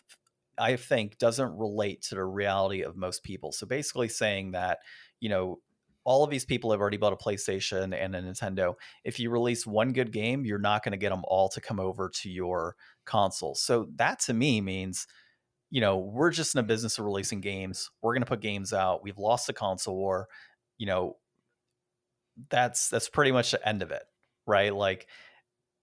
I think doesn't relate to the reality of most people. So basically saying that, you know, all of these people have already bought a PlayStation and a Nintendo. If you release one good game, you're not going to get them all to come over to your console. So that to me means, you know, we're just in a business of releasing games. We're going to put games out. We've lost the console war. You know, that's that's pretty much the end of it, right? Like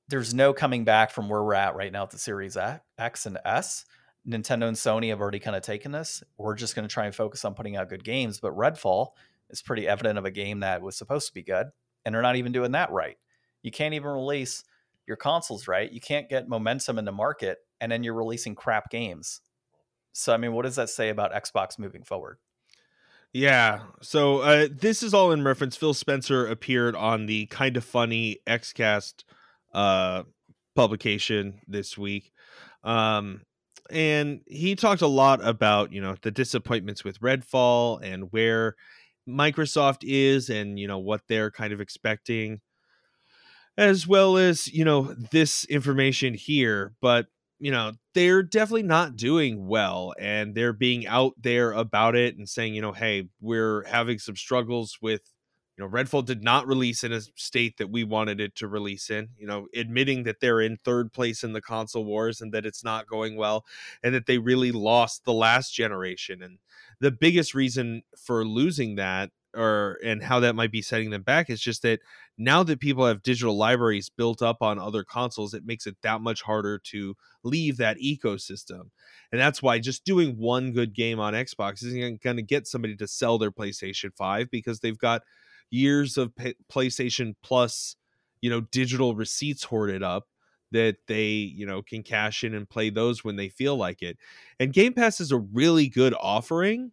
there's no coming back from where we're at right now at the Series X and S. Nintendo and Sony have already kind of taken this. We're just going to try and focus on putting out good games, but Redfall is pretty evident of a game that was supposed to be good, and they're not even doing that right. You can't even release your consoles right. You can't get momentum in the market, and then you're releasing crap games. So, I mean, what does that say about Xbox moving forward? Yeah. So uh, this is all in reference. Phil Spencer appeared on the Kinda Funny XCast uh, publication this week. Um, and he talked a lot about, you know, the disappointments with Redfall and where Microsoft is and you know what they're kind of expecting as well as you know this information here but you know they're definitely not doing well and they're being out there about it and saying you know hey we're having some struggles with you know redfall did not release in a state that we wanted it to release in you know admitting that they're in third place in the console wars and that it's not going well and that they really lost the last generation and the biggest reason for losing that or and how that might be setting them back is just that now that people have digital libraries built up on other consoles it makes it that much harder to leave that ecosystem. And that's why just doing one good game on xbox isn't going to get somebody to sell their playstation 5 because they've got years of playstation plus you know digital receipts hoarded up that they you know can cash in and play those when they feel like it. And game pass is a really good offering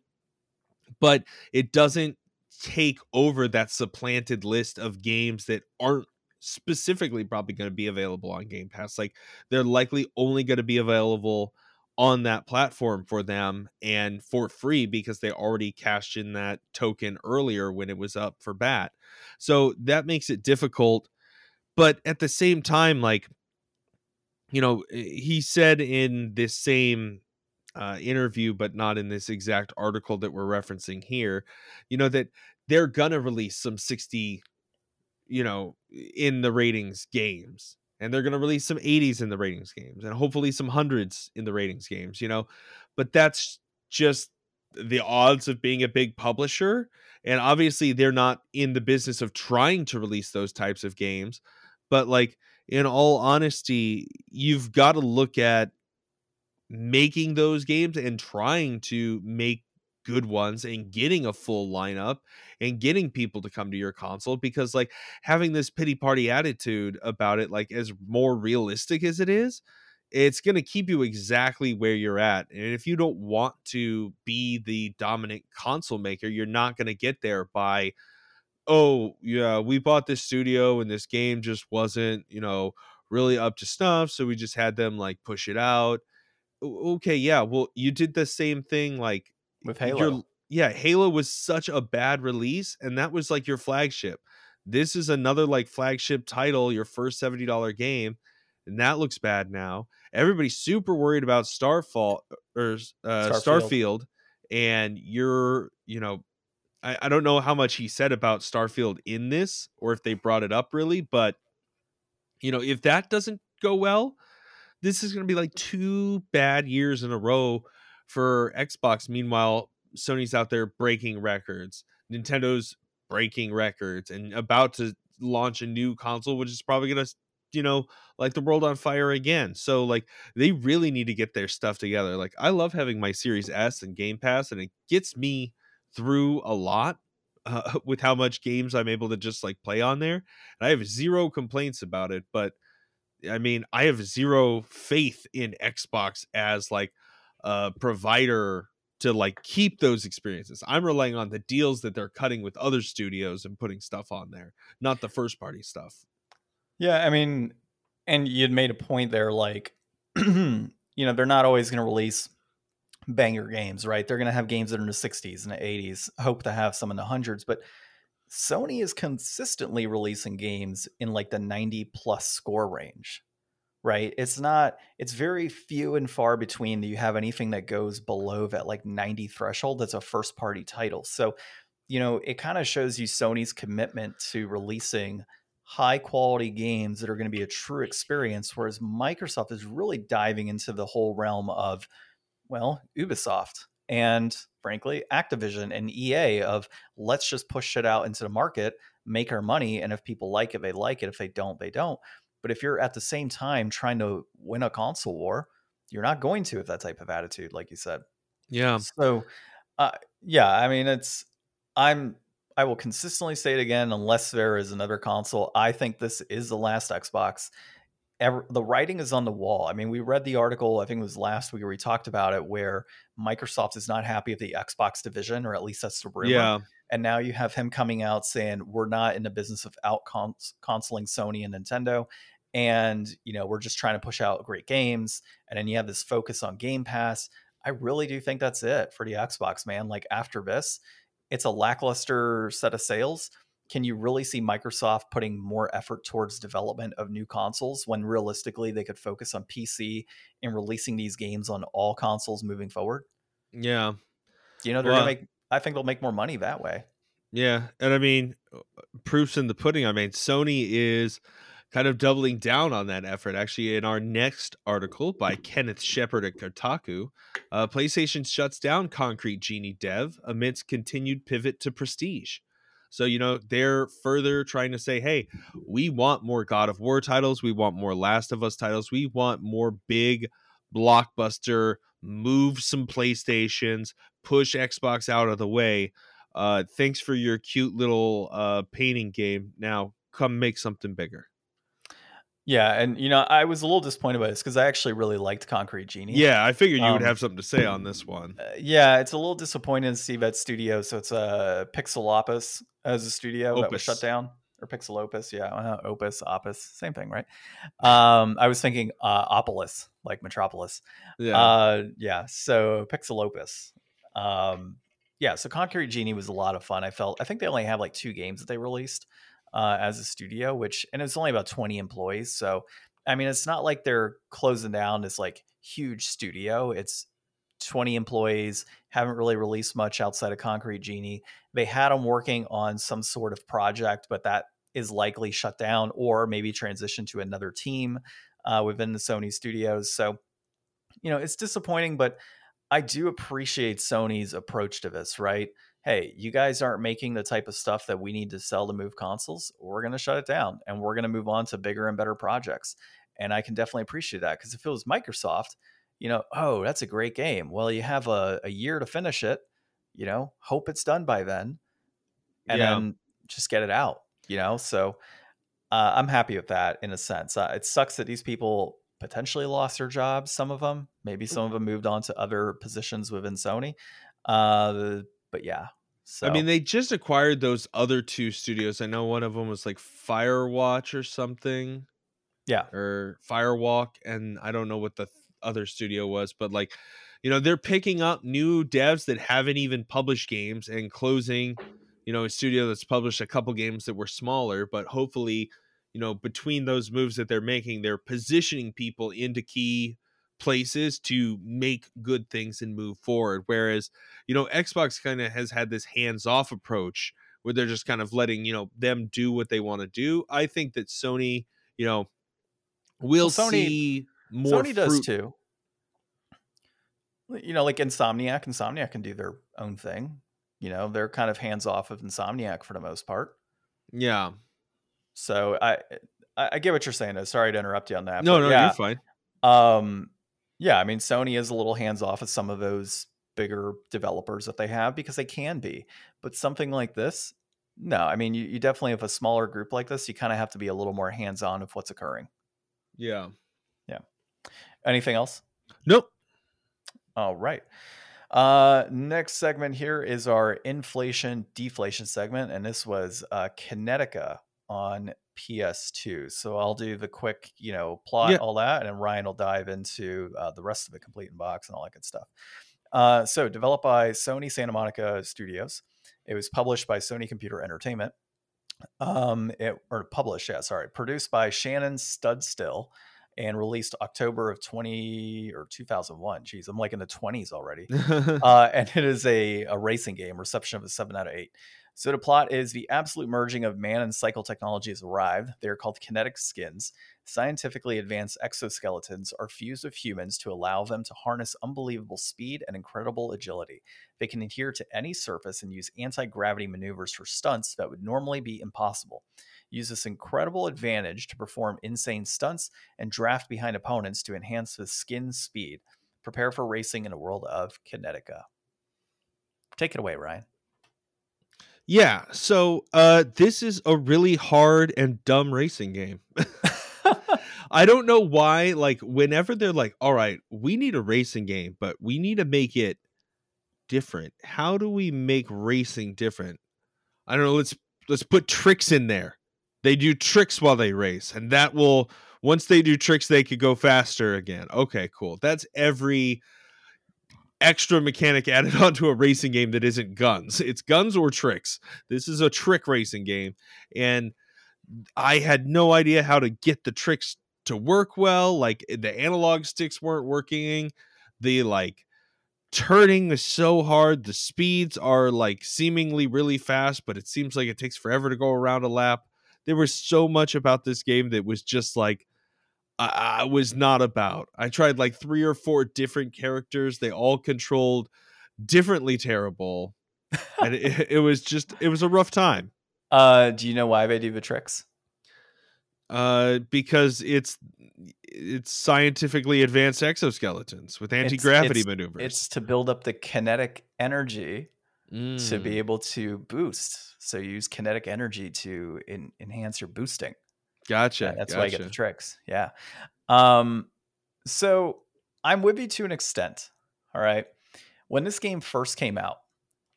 but it doesn't take over that supplanted list of games that aren't specifically probably going to be available on game pass. Like they're likely only going to be available on that platform for them and for free because they already cashed in that token earlier when it was up for bat. So that makes it difficult but at the same time like you know, eh, he said in this same uh, interview, but not in this exact article that we're referencing here, you know, that they're gonna release some 60 you know, in the ratings games. And they're going to release some 80s in the ratings games and hopefully some hundreds in the ratings games, you know. But that's just the odds of being a big publisher. And obviously, they're not in the business of trying to release those types of games. But, like, in all honesty, you've got to look at making those games and trying to make good ones and getting a full lineup and getting people to come to your console because like having this pity party attitude about it like as more realistic as it is it's going to keep you exactly where you're at and if you don't want to be the dominant console maker you're not going to get there by oh yeah we bought this studio and this game just wasn't you know really up to snuff so we just had them like push it out okay yeah well you did the same thing like with Halo. yeah, Halo was such a bad release, and that was like your flagship. This is another like flagship title, your first $70 game, and that looks bad now. Everybody's super worried about Starfall or uh, Starfield. Starfield, and you're, you know, I, I don't know how much he said about Starfield in this or if they brought it up really, but you know, if that doesn't go well, this is going to be like two bad years in a row for Xbox. Meanwhile, Sony's out there breaking records. Nintendo's breaking records and about to launch a new console, which is probably going to, you know, like the world on fire again. So, like, they really need to get their stuff together. Like, I love having my Series S and Game Pass, and it gets me through a lot uh, with how much games I'm able to just like play on there. And I have zero complaints about it, but I mean, I have zero faith in Xbox as like uh, provider to like keep those experiences. I'm relying on the deals that they're cutting with other studios and putting stuff on there, not the first party stuff. Yeah, I mean, and you'd made a point there like you know, they're not always going to release banger games, right? They're going to have games that are in the 60s and the 80s, hope to have some in the hundreds, but Sony is consistently releasing games in like the 90 plus score range right? It's not, it's very few and far between that you have anything that goes below that like 90 threshold that's a first party title. So, you know, it kind of shows you Sony's commitment to releasing high quality games that are going to be a true experience, whereas Microsoft is really diving into the whole realm of, well, Ubisoft and frankly Activision and EA of let's just push it out into the market, make our money, and if people like it, they like it. If they don't, they don't. But if you're at the same time trying to win a console war, you're not going to with that type of attitude, like you said. Yeah. So, uh, yeah, I mean, it's I'm I will consistently say it again, unless there is another console. I think this is the last Xbox. Ever, the writing is on the wall. I mean, we read the article. I think it was last week where we talked about it, where Microsoft is not happy with the Xbox division, or at least that's the rumor. Yeah and now you have him coming out saying we're not in the business of out consoling Sony and Nintendo and you know we're just trying to push out great games and then you have this focus on Game Pass. I really do think that's it for the Xbox, man. Like after this, it's a lackluster set of sales. Can you really see Microsoft putting more effort towards development of new consoles when realistically they could focus on PC and releasing these games on all consoles moving forward? Yeah. You know, they're well, gonna make I think they'll make more money that way. Yeah, and I mean, uh, proofs in the pudding. I mean, Sony is kind of doubling down on that effort. Actually, in our next article by Kenneth Shepard at Kotaku, uh, PlayStation shuts down Concrete Genie dev amidst continued pivot to prestige. So, you know, they're further trying to say, hey, we want more God of War titles. We want more Last of Us titles. We want more big blockbuster, move some PlayStations, push Xbox out of the way. Uh, thanks for your cute little uh, painting game. Now come make something bigger. Yeah, and you know, I was a little disappointed by this because I actually really liked Concrete Genie. Yeah, I figured you um, would have something to say on this one. Uh, yeah, it's a little disappointing to see that studio. So it's a uh, PixelOpus as a studio Opus. that was shut down, or PixelOpus. Yeah, uh, Opus, Opus, same thing, right? Um, I was thinking uh, Opolis, like Metropolis. Yeah, uh, yeah. So PixelOpus. Um, yeah, so Concrete Genie was a lot of fun. I felt. I think they only have like two games that they released uh, as a studio, which and it's only about 20 employees. So I mean, it's not like they're closing down this like huge studio. It's 20 employees, haven't really released much outside of Concrete Genie. They had them working on some sort of project, but that is likely shut down or maybe transition to another team uh, within the Sony studios. So, you know, it's disappointing, but I do appreciate Sony's approach to this, right? Hey, you guys aren't making the type of stuff that we need to sell to move consoles. We're going to shut it down and we're going to move on to bigger and better projects. And I can definitely appreciate that because if it was Microsoft, you know, oh, that's a great game. Well, you have a, a year to finish it, you know, hope it's done by then. And yeah. then just get it out, you know? So uh, I'm happy with that in a sense. Uh, it sucks that these people potentially lost their jobs, some of them. Maybe some of them moved on to other positions within Sony. Uh, but yeah. So. I mean, they just acquired those other two studios. I know one of them was like Firewatch or something. Yeah. Or Firewalk. And I don't know what the th- other studio was, but like, you know, they're picking up new devs that haven't even published games and closing you know, a studio that's published a couple games that were smaller, but hopefully, you know, between those moves that they're making, they're positioning people into key places to make good things and move forward. Whereas, you know, Xbox kind of has had this hands off approach where they're just kind of letting, you know, them do what they want to do. I think that Sony, you know, will well, Sony, see more. Sony fruit. does too. You know, like Insomniac, Insomniac can do their own thing. You know, they're kind of hands off of Insomniac for the most part. Yeah. So I I get what you're saying. Sorry to interrupt you on that. No, no, yeah, you're fine. Um, yeah, I mean, Sony is a little hands off of some of those bigger developers that they have because they can be. But something like this, no. I mean, you, you definitely have a smaller group like this. You kind of have to be a little more hands on of what's occurring. Yeah. Yeah. Anything else? Nope. All right. Uh, next segment here is our inflation deflation segment, and this was uh, Kinetica on PS2. So I'll do the quick, you know, plot, yeah. all that, and Ryan will dive into uh, the rest of the complete in box and all that good stuff. Uh, so developed by Sony Santa Monica Studios, it was published by Sony Computer Entertainment. Um, it or published, yeah, sorry, produced by Shannon Studstill and released October of 20 or 2001. Geez, I'm like in the 20s already. uh, and it is a, a racing game, reception of a 7 out of 8. So the plot is the absolute merging of man and cycle technology has arrived. They are called kinetic skins. Scientifically advanced exoskeletons are fused with humans to allow them to harness unbelievable speed and incredible agility. They can adhere to any surface and use anti gravity maneuvers for stunts that would normally be impossible use this incredible advantage to perform insane stunts and draft behind opponents to enhance the skin speed. Prepare for racing in a world of Kinetica. Take it away, Ryan. Yeah, so uh, this is a really hard and dumb racing game. I don't know why, like, whenever they're like, all right, we need a racing game, but we need to make it different. How do we make racing different? I don't know, let's let's put tricks in there they do tricks while they race and that will once they do tricks they could go faster again okay cool that's every extra mechanic added onto a racing game that isn't guns. It's guns or tricks. This is a trick racing game and i had no idea how to get the tricks to work well like eh, the analog sticks weren't working the like turning is so hard the speeds are like seemingly really fast but it seems like it takes forever to go around a lap. There was so much about this game that was just like I, I was not about. I tried like three or four different characters. They all controlled differently terrible, and it, it was just it was a rough time. Uh, do you know why they do the tricks? Uh, because it's it's scientifically advanced exoskeletons with anti gravity maneuvers. It's to build up the kinetic energy mm. to be mm. able to boost. So use kinetic energy to in, enhance your boosting. Gotcha. Yeah, that's gotcha. why you get the tricks. Yeah. Um, so I'm with you to an extent. All right. When this game first came out,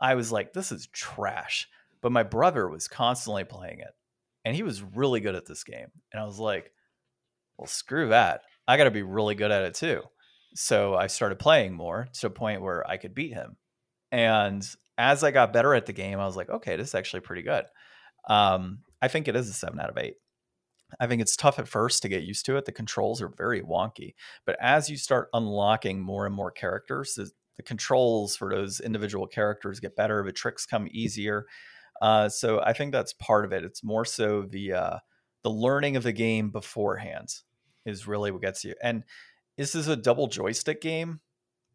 I was like, this is trash. But my brother was constantly playing it and he was really good at this game. And I was like, well, screw that. I got to be really good at it too. So I started playing more to a point where I could beat him. And as I got better at the game, I was like, okay, this is actually pretty good. Um, I think it is a seven out of eight. I think it's tough at first to get used to it. The controls are very wonky, but as you start unlocking more and more characters, the, the controls for those individual characters get better. The tricks come easier. Uh, so I think that's part of it. It's more so the uh, the learning of the game beforehand is really what gets you. And this is a double joystick game,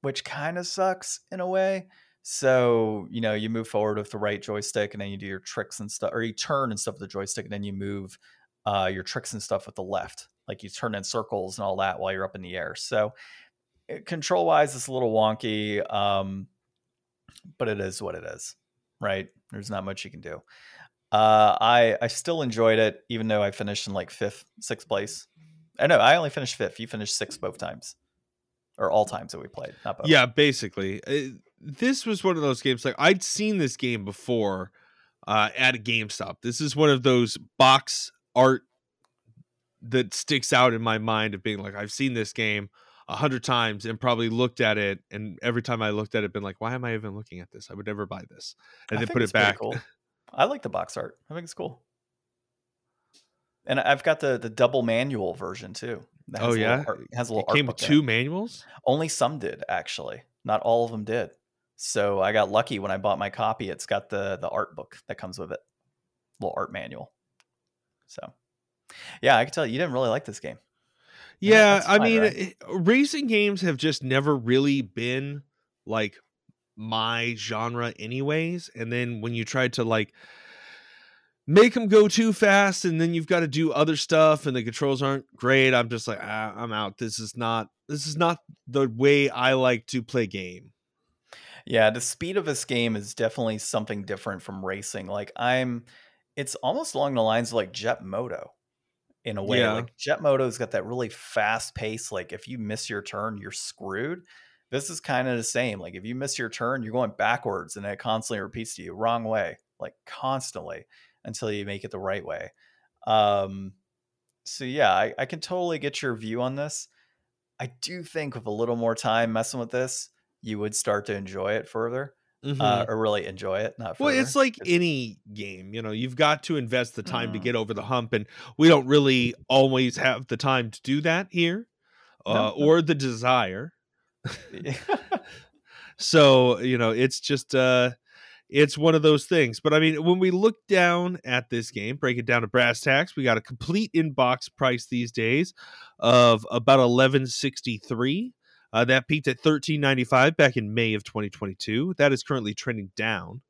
which kind of sucks in a way. So, you know, you move forward with the right joystick and then you do your tricks and stuff, or you turn and stuff with the joystick, and then you move uh, your tricks and stuff with the left. Like you turn in circles and all that while you're up in the air. So, eh, control wise, it's a little wonky, um, but it is what it is, right? There's not much you can do. Uh, I I still enjoyed it, even though I finished in like fifth, sixth place. I know I only finished fifth. You finished sixth both times, or all times that we played. Yeah, basically, uh, this was one of those games. Like I'd seen this game before uh, at a GameStop. This is one of those box art that sticks out in my mind of being like, I've seen this game a hundred times and probably looked at it, and every time I looked at it, been like, why am I even looking at this? I would never buy this, and I then put it back. Cool. I like the box art. I think it's cool. And I've got the the double manual version too. That Oh has a little yeah, art- has a little it came art with two manuals. Only some did actually. Not all of them did. So I got lucky when I bought my copy. It's got the the art book that comes with it, little art manual. So, yeah, I can tell you, didn't really like this game. Yeah, that's I mean, right? racing games have just never really been like my genre, anyways. And then when you try to like make them go too fast, and then you've got to do other stuff, and the controls aren't great, I'm just like, ah, I'm out. This is not. This is not the way I like to play game. Yeah, the speed of this game is definitely something different from racing. Like I'm it's almost along the lines of like Jet Moto in a way. Yeah. Like Jet Moto's got that really fast pace. Like if you miss your turn, you're screwed. This is kind of the same. Like if you miss your turn, you're going backwards and it constantly repeats to you wrong way, like constantly until you make it the right way. Um so yeah, I, I can totally get your view on this. I do think with a little more time messing with this, you would start to enjoy it further, Mhm. uh, or really enjoy it. Not Well, it's like It's- any game, you know, you've got to invest the time to Mm. get over the hump, and we don't really always have the time to do that here, uh, No, no. or the desire. So, you know, it's just uh it's one of those things. But I mean, when we look down at this game, break it down to brass tacks, we got a complete in-box price these days of about 1163. Uh, that peaked at 1395 back in May of 2022. That is currently trending down.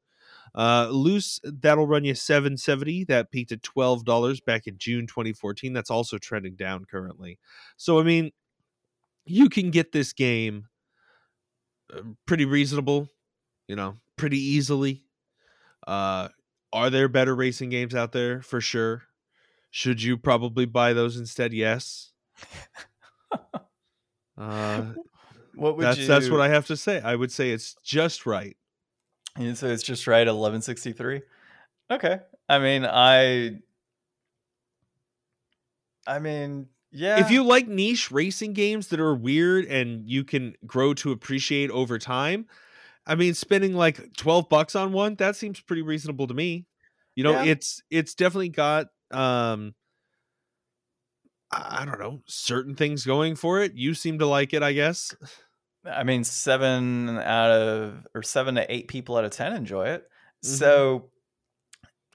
Uh, loose that'll run you 770. That peaked at $12 back in June 2014. That's also trending down currently. So I mean, you can get this game uh, pretty reasonable, you know, pretty easily. Uh, are there better racing games out there? For sure. Should you probably buy those instead? Yes. Uh, what would that's you? that's what I have to say. I would say it's just right. You say it's just right eleven sixty three. Okay. I mean, I. I mean, yeah. If you like niche racing games that are weird and you can grow to appreciate over time, I mean, spending like 12 bucks on one, that seems pretty reasonable to me. You know, Yeah. it's it's definitely got um I don't know, certain things going for it. You seem to like it, I guess. I mean, seven out of or seven to eight people out of ten enjoy it. Mhm. So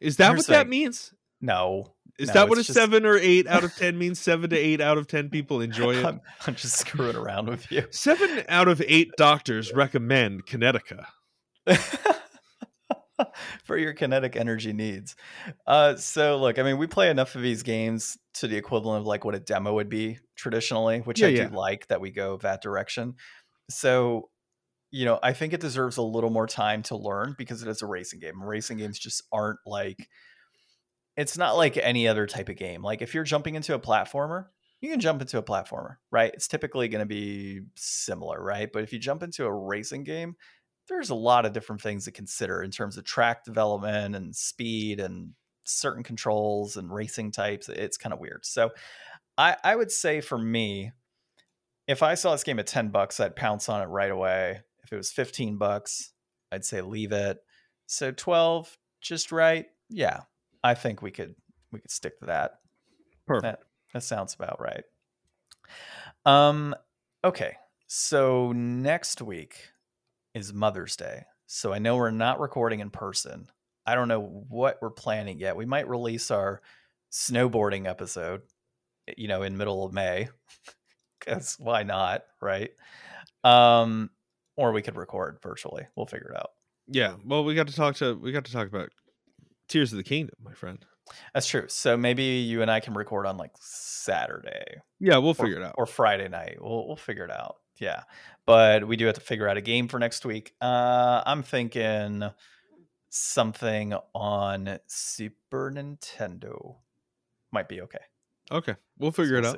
Is that what that means? no, Is No, that what a just- 7 or 8 out of 10 means? 7 to 8 out of 10 people enjoy it. I'm, I'm just screwing around with you. 7 out of 8 doctors recommend Kinetica. for your kinetic energy needs. Uh, so look, I mean, we play enough of these games to the equivalent of like what a demo would be traditionally, which Yeah, I yeah. do like that we go that direction. So, you know, I think it deserves a little more time to learn because it is a racing game. Racing games just aren't like it's not like any other type of game. Like if you're jumping into a platformer, you can jump into a platformer, right? It's typically going to be similar, right? But if you jump into a racing game, there's a lot of different things to consider in terms of track development and speed and certain controls and racing types. It's kind of weird. So I, I would say for me, if I saw this game at 10 bucks, I'd pounce on it right away. If it was 15 bucks, I'd say leave it. So 12, just right. Yeah. I think we could we could stick to that. Perfect. That that sounds about right. Um okay. So next week is Mother's Day. So I know we're not recording in person I don't know what we're planning yet. We might release our snowboarding episode, you know, in middle of May. Cuz why not, right? Um or we could record virtually. We'll figure it out. Yeah. Well, we got to talk to we got to talk about Tears of the Kingdom, my friend. That's true. So maybe you and I can record on like Saturday. Yeah, we'll or, figure it out. Or Friday night. We'll we'll figure it out. Yeah. But we do have to figure out a game for next week. Uh I'm thinking something on Super Nintendo. Might be okay. Okay. We'll figure So it we'll out.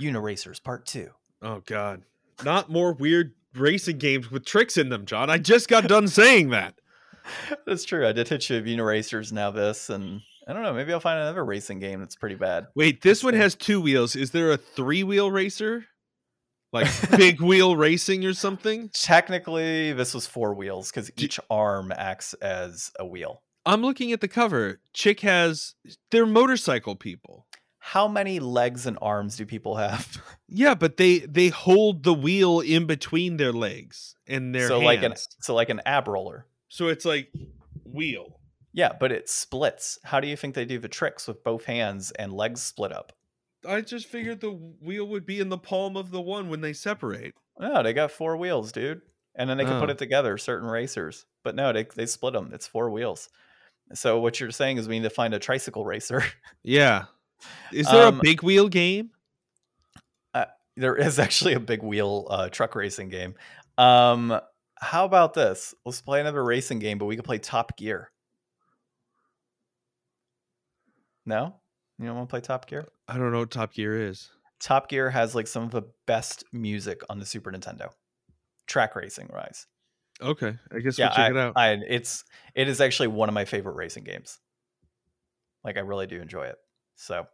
see. Uniracers Part 2. Oh god. Not more weird racing games with tricks in them, John. I just got done saying that. That's true. I did hit you of Uniracers now this and I don't know, maybe I'll find another racing game that's pretty bad. Wait, this one see. has two wheels. Is there a three wheel racer? Like big wheel racing or something? Technically, this was four wheels because each arm acts as a wheel. I'm looking at the cover. Chick has they're motorcycle people. How many legs and arms do people have? Yeah, but they they hold the wheel in between their legs and their so hands. like an so like an ab roller. so it's like wheel. Yeah, but it splits. How do you think they do the tricks with both hands and legs split up? I just figured the wheel would be in the palm of the one when they separate. No, they got four wheels, dude. And then they can put Oh. it together, certain racers. But no, they, they split them. It's four wheels. So what you're saying is we need to find a tricycle racer. Yeah. Is there Um, a big wheel game? there is actually a big wheel uh, truck racing game. Um, how about this? Let's play another racing game, but we could play Top Gear. No? You don't want to play Top Gear? I don't know what Top Gear is. Top Gear has like some of the best music on the Super Nintendo. Track racing wise. Okay, I guess yeah, we'll check I, it out. I, it's it is actually one of my favorite racing games. Like I really do enjoy it. So,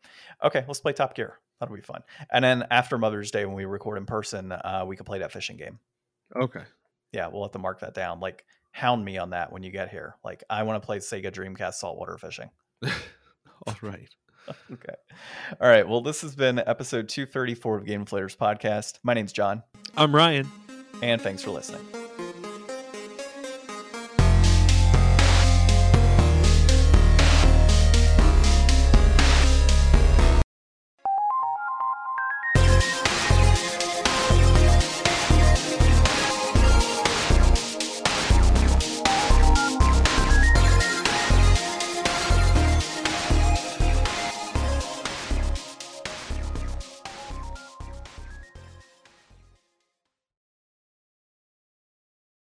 okay, let's play Top Gear. That'll be fun. And then after Mother's Day, when we record in person, uh, we can play that fishing game. okay. Yeah, we'll have to mark that down. Like, hound me on that when you get here. Like, I want to play Sega Dreamcast saltwater fishing. All right. Okay. All right. Well, this has been episode 234 of Game Deflators podcast. My name's John, I'm Ryan. and thanks for listening.